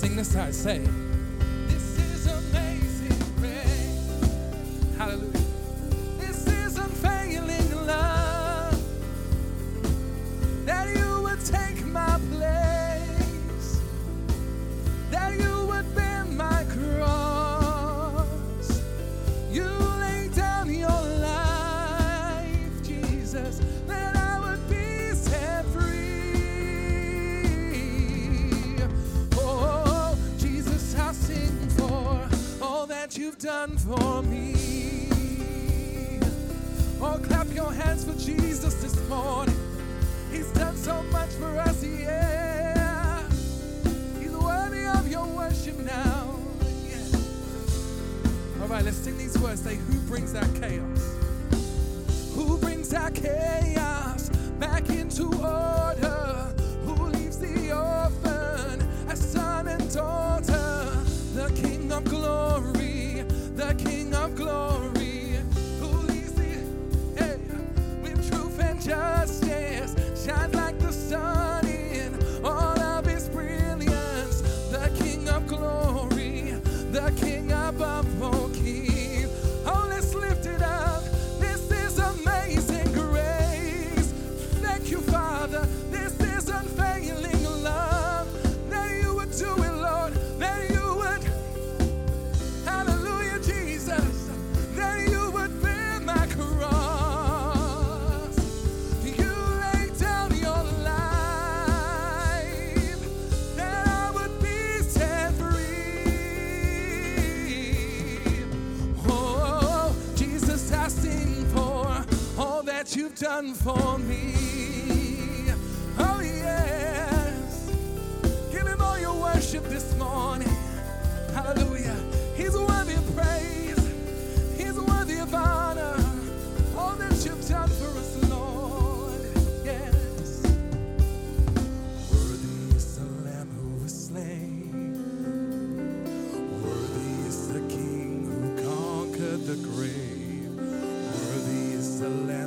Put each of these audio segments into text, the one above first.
sing this out. Say, done for me. Oh, clap your hands for Jesus this morning. He's done so much for us, yeah. He's worthy of your worship now. Yeah. All right, let's sing these words. Say, Who brings that chaos? Who brings that chaos back into order? Done for me. Oh, yes. Give him all your worship this morning. Hallelujah. He's worthy of praise. He's worthy of honor. All that you've done for us, Lord. Yes. Worthy is the Lamb who was slain. Worthy is the King who conquered the grave. Worthy is the Lamb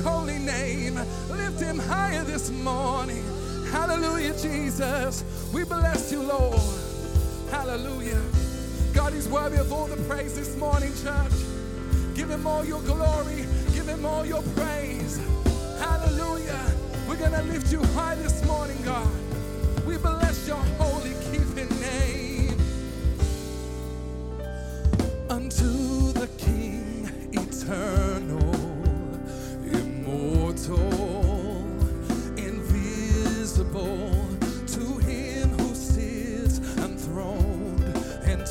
holy name. Lift him higher this morning. Hallelujah, Jesus. We bless you, Lord. Hallelujah. God is worthy of all the praise this morning, church. Give him all your glory. Give him all your praise. Hallelujah. We're going to lift you high this morning, God.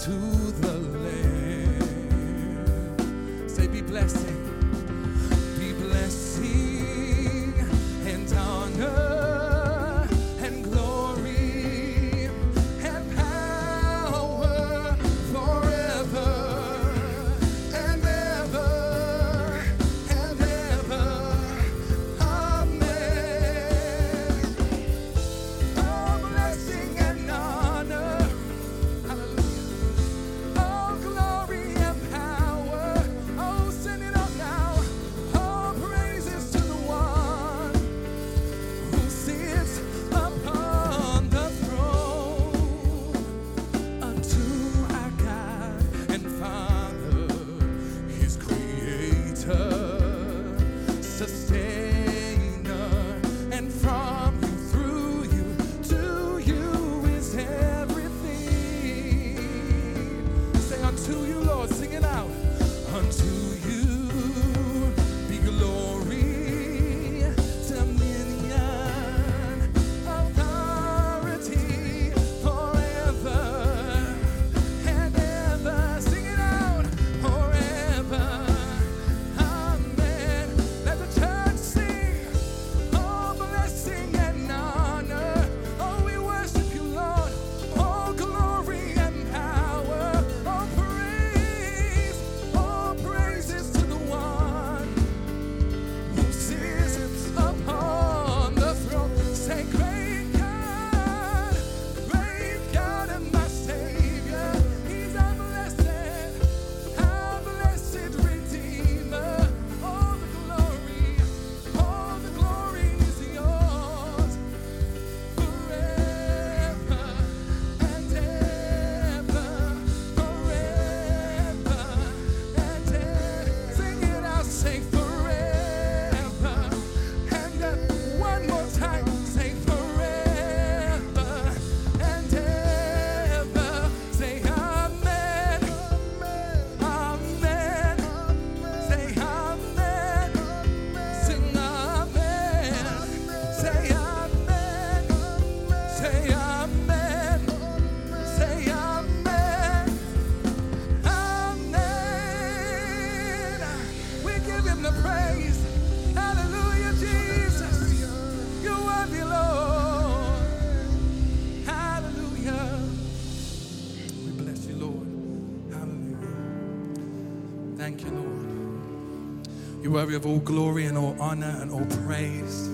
To the Lamb. Say, be blessing, be blessing, worthy of all glory and all honor and all praise.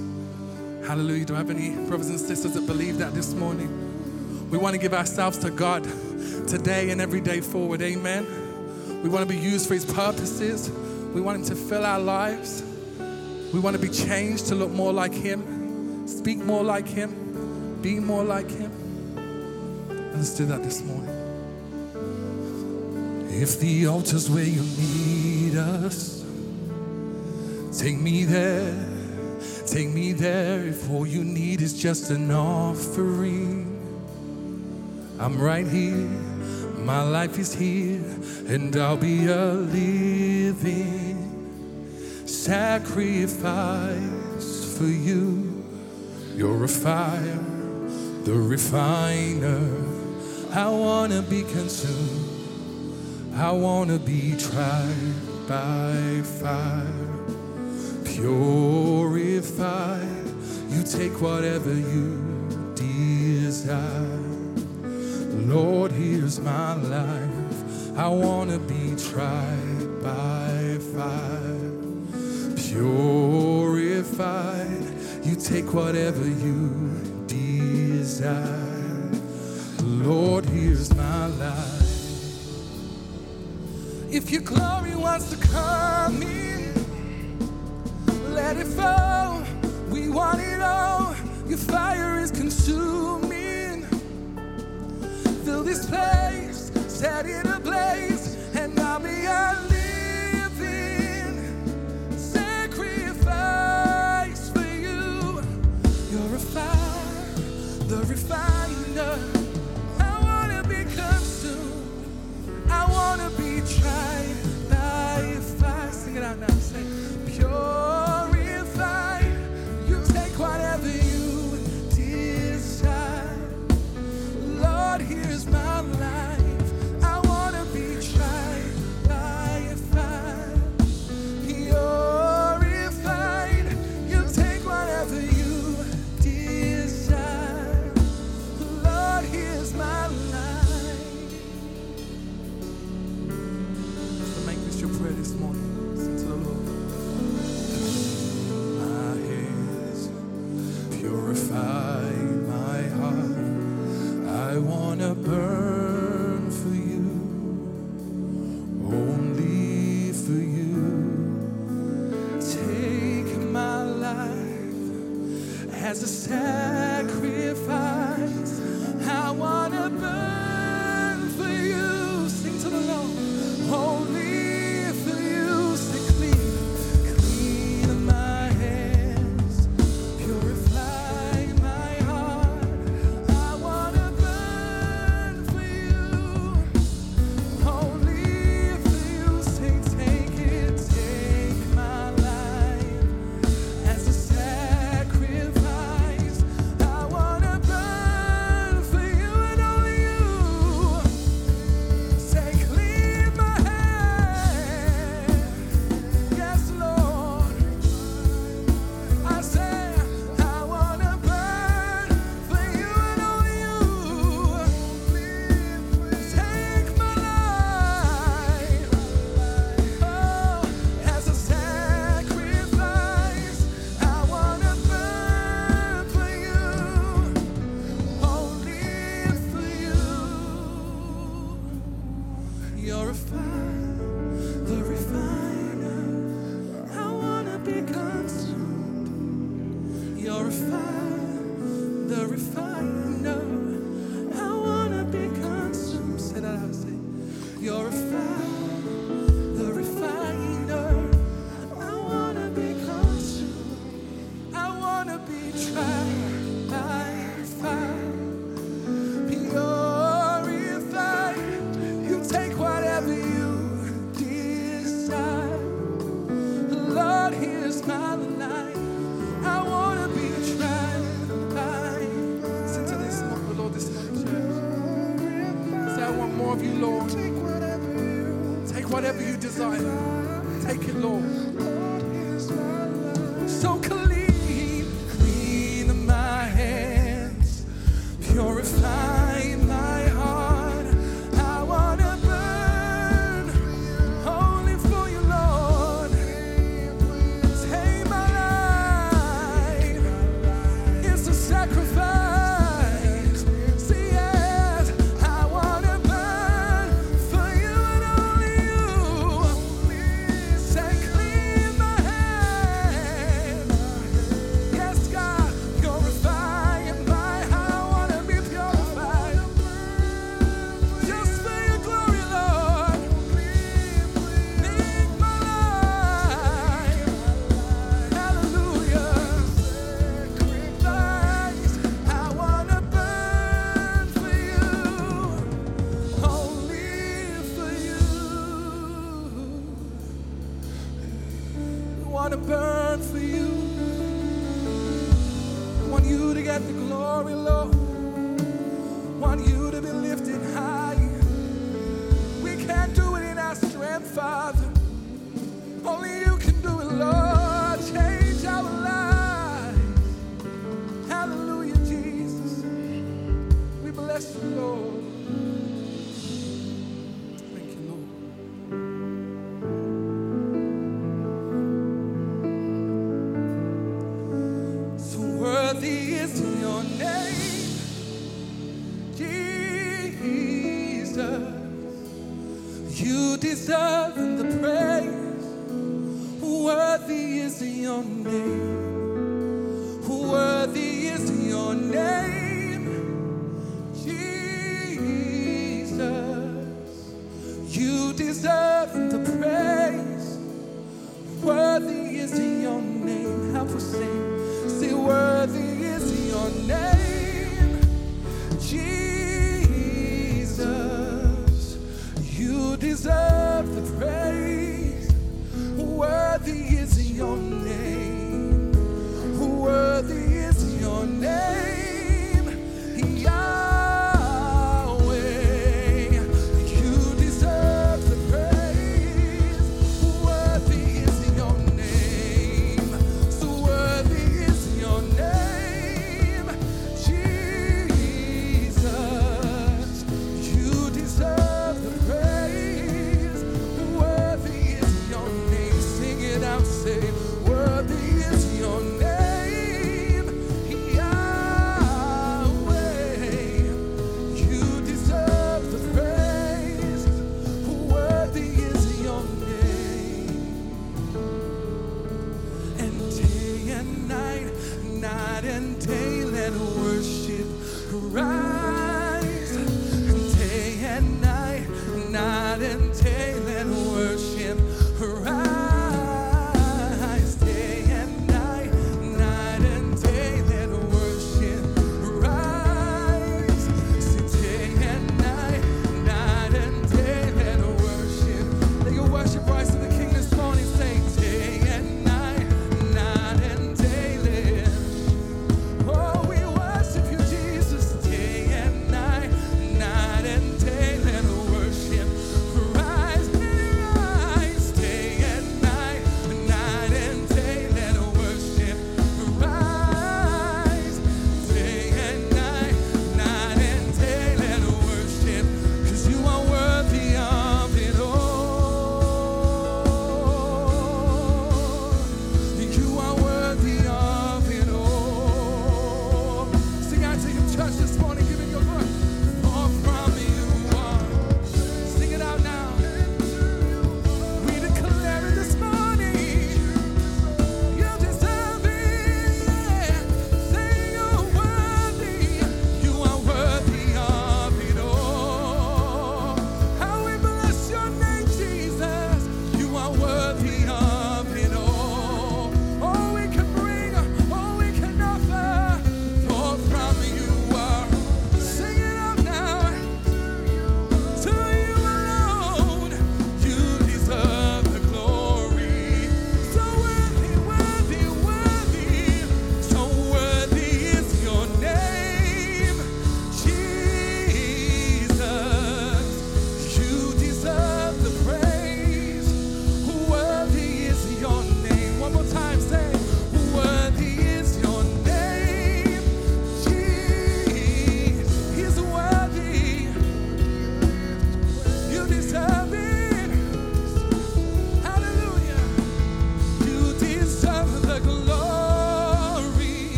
Hallelujah. Do I have any brothers and sisters that believe that this morning? We want to give ourselves to God today and every day forward. Amen. We want to be used for His purposes. We want Him to fill our lives. We want to be changed to look more like Him, speak more like Him, be more like Him. And let's do that this morning. If the altar's where you need us, take me there. Take me there if all you need is just an offering. I'm right here, my life is here, and I'll be a living sacrifice for you. You're a fire, the refiner. I wanna be consumed, I wanna be tried by fire purified. You take whatever you desire. Lord, here's my life. I want to be tried by fire. Purified. You take whatever you desire. Lord, here's my life. If your glory wants to come in, let it fall. We want it all. Your fire is consuming. Fill this place, set it ablaze, and I'll be a living sacrifice for you. You're a fire, the refiner. I wanna be consumed. I wanna be tried by fire. Sing it out now. Say, to get the glory, Lord. Want you to be lifted high. We can't do it in our strength, Father. Deserve the praise. Worthy is your name. Worthy is your name, Jesus. You deserve the praise. Worthy is your name. Help us sing. Say, worthy is your name, Jesus. You deserve riding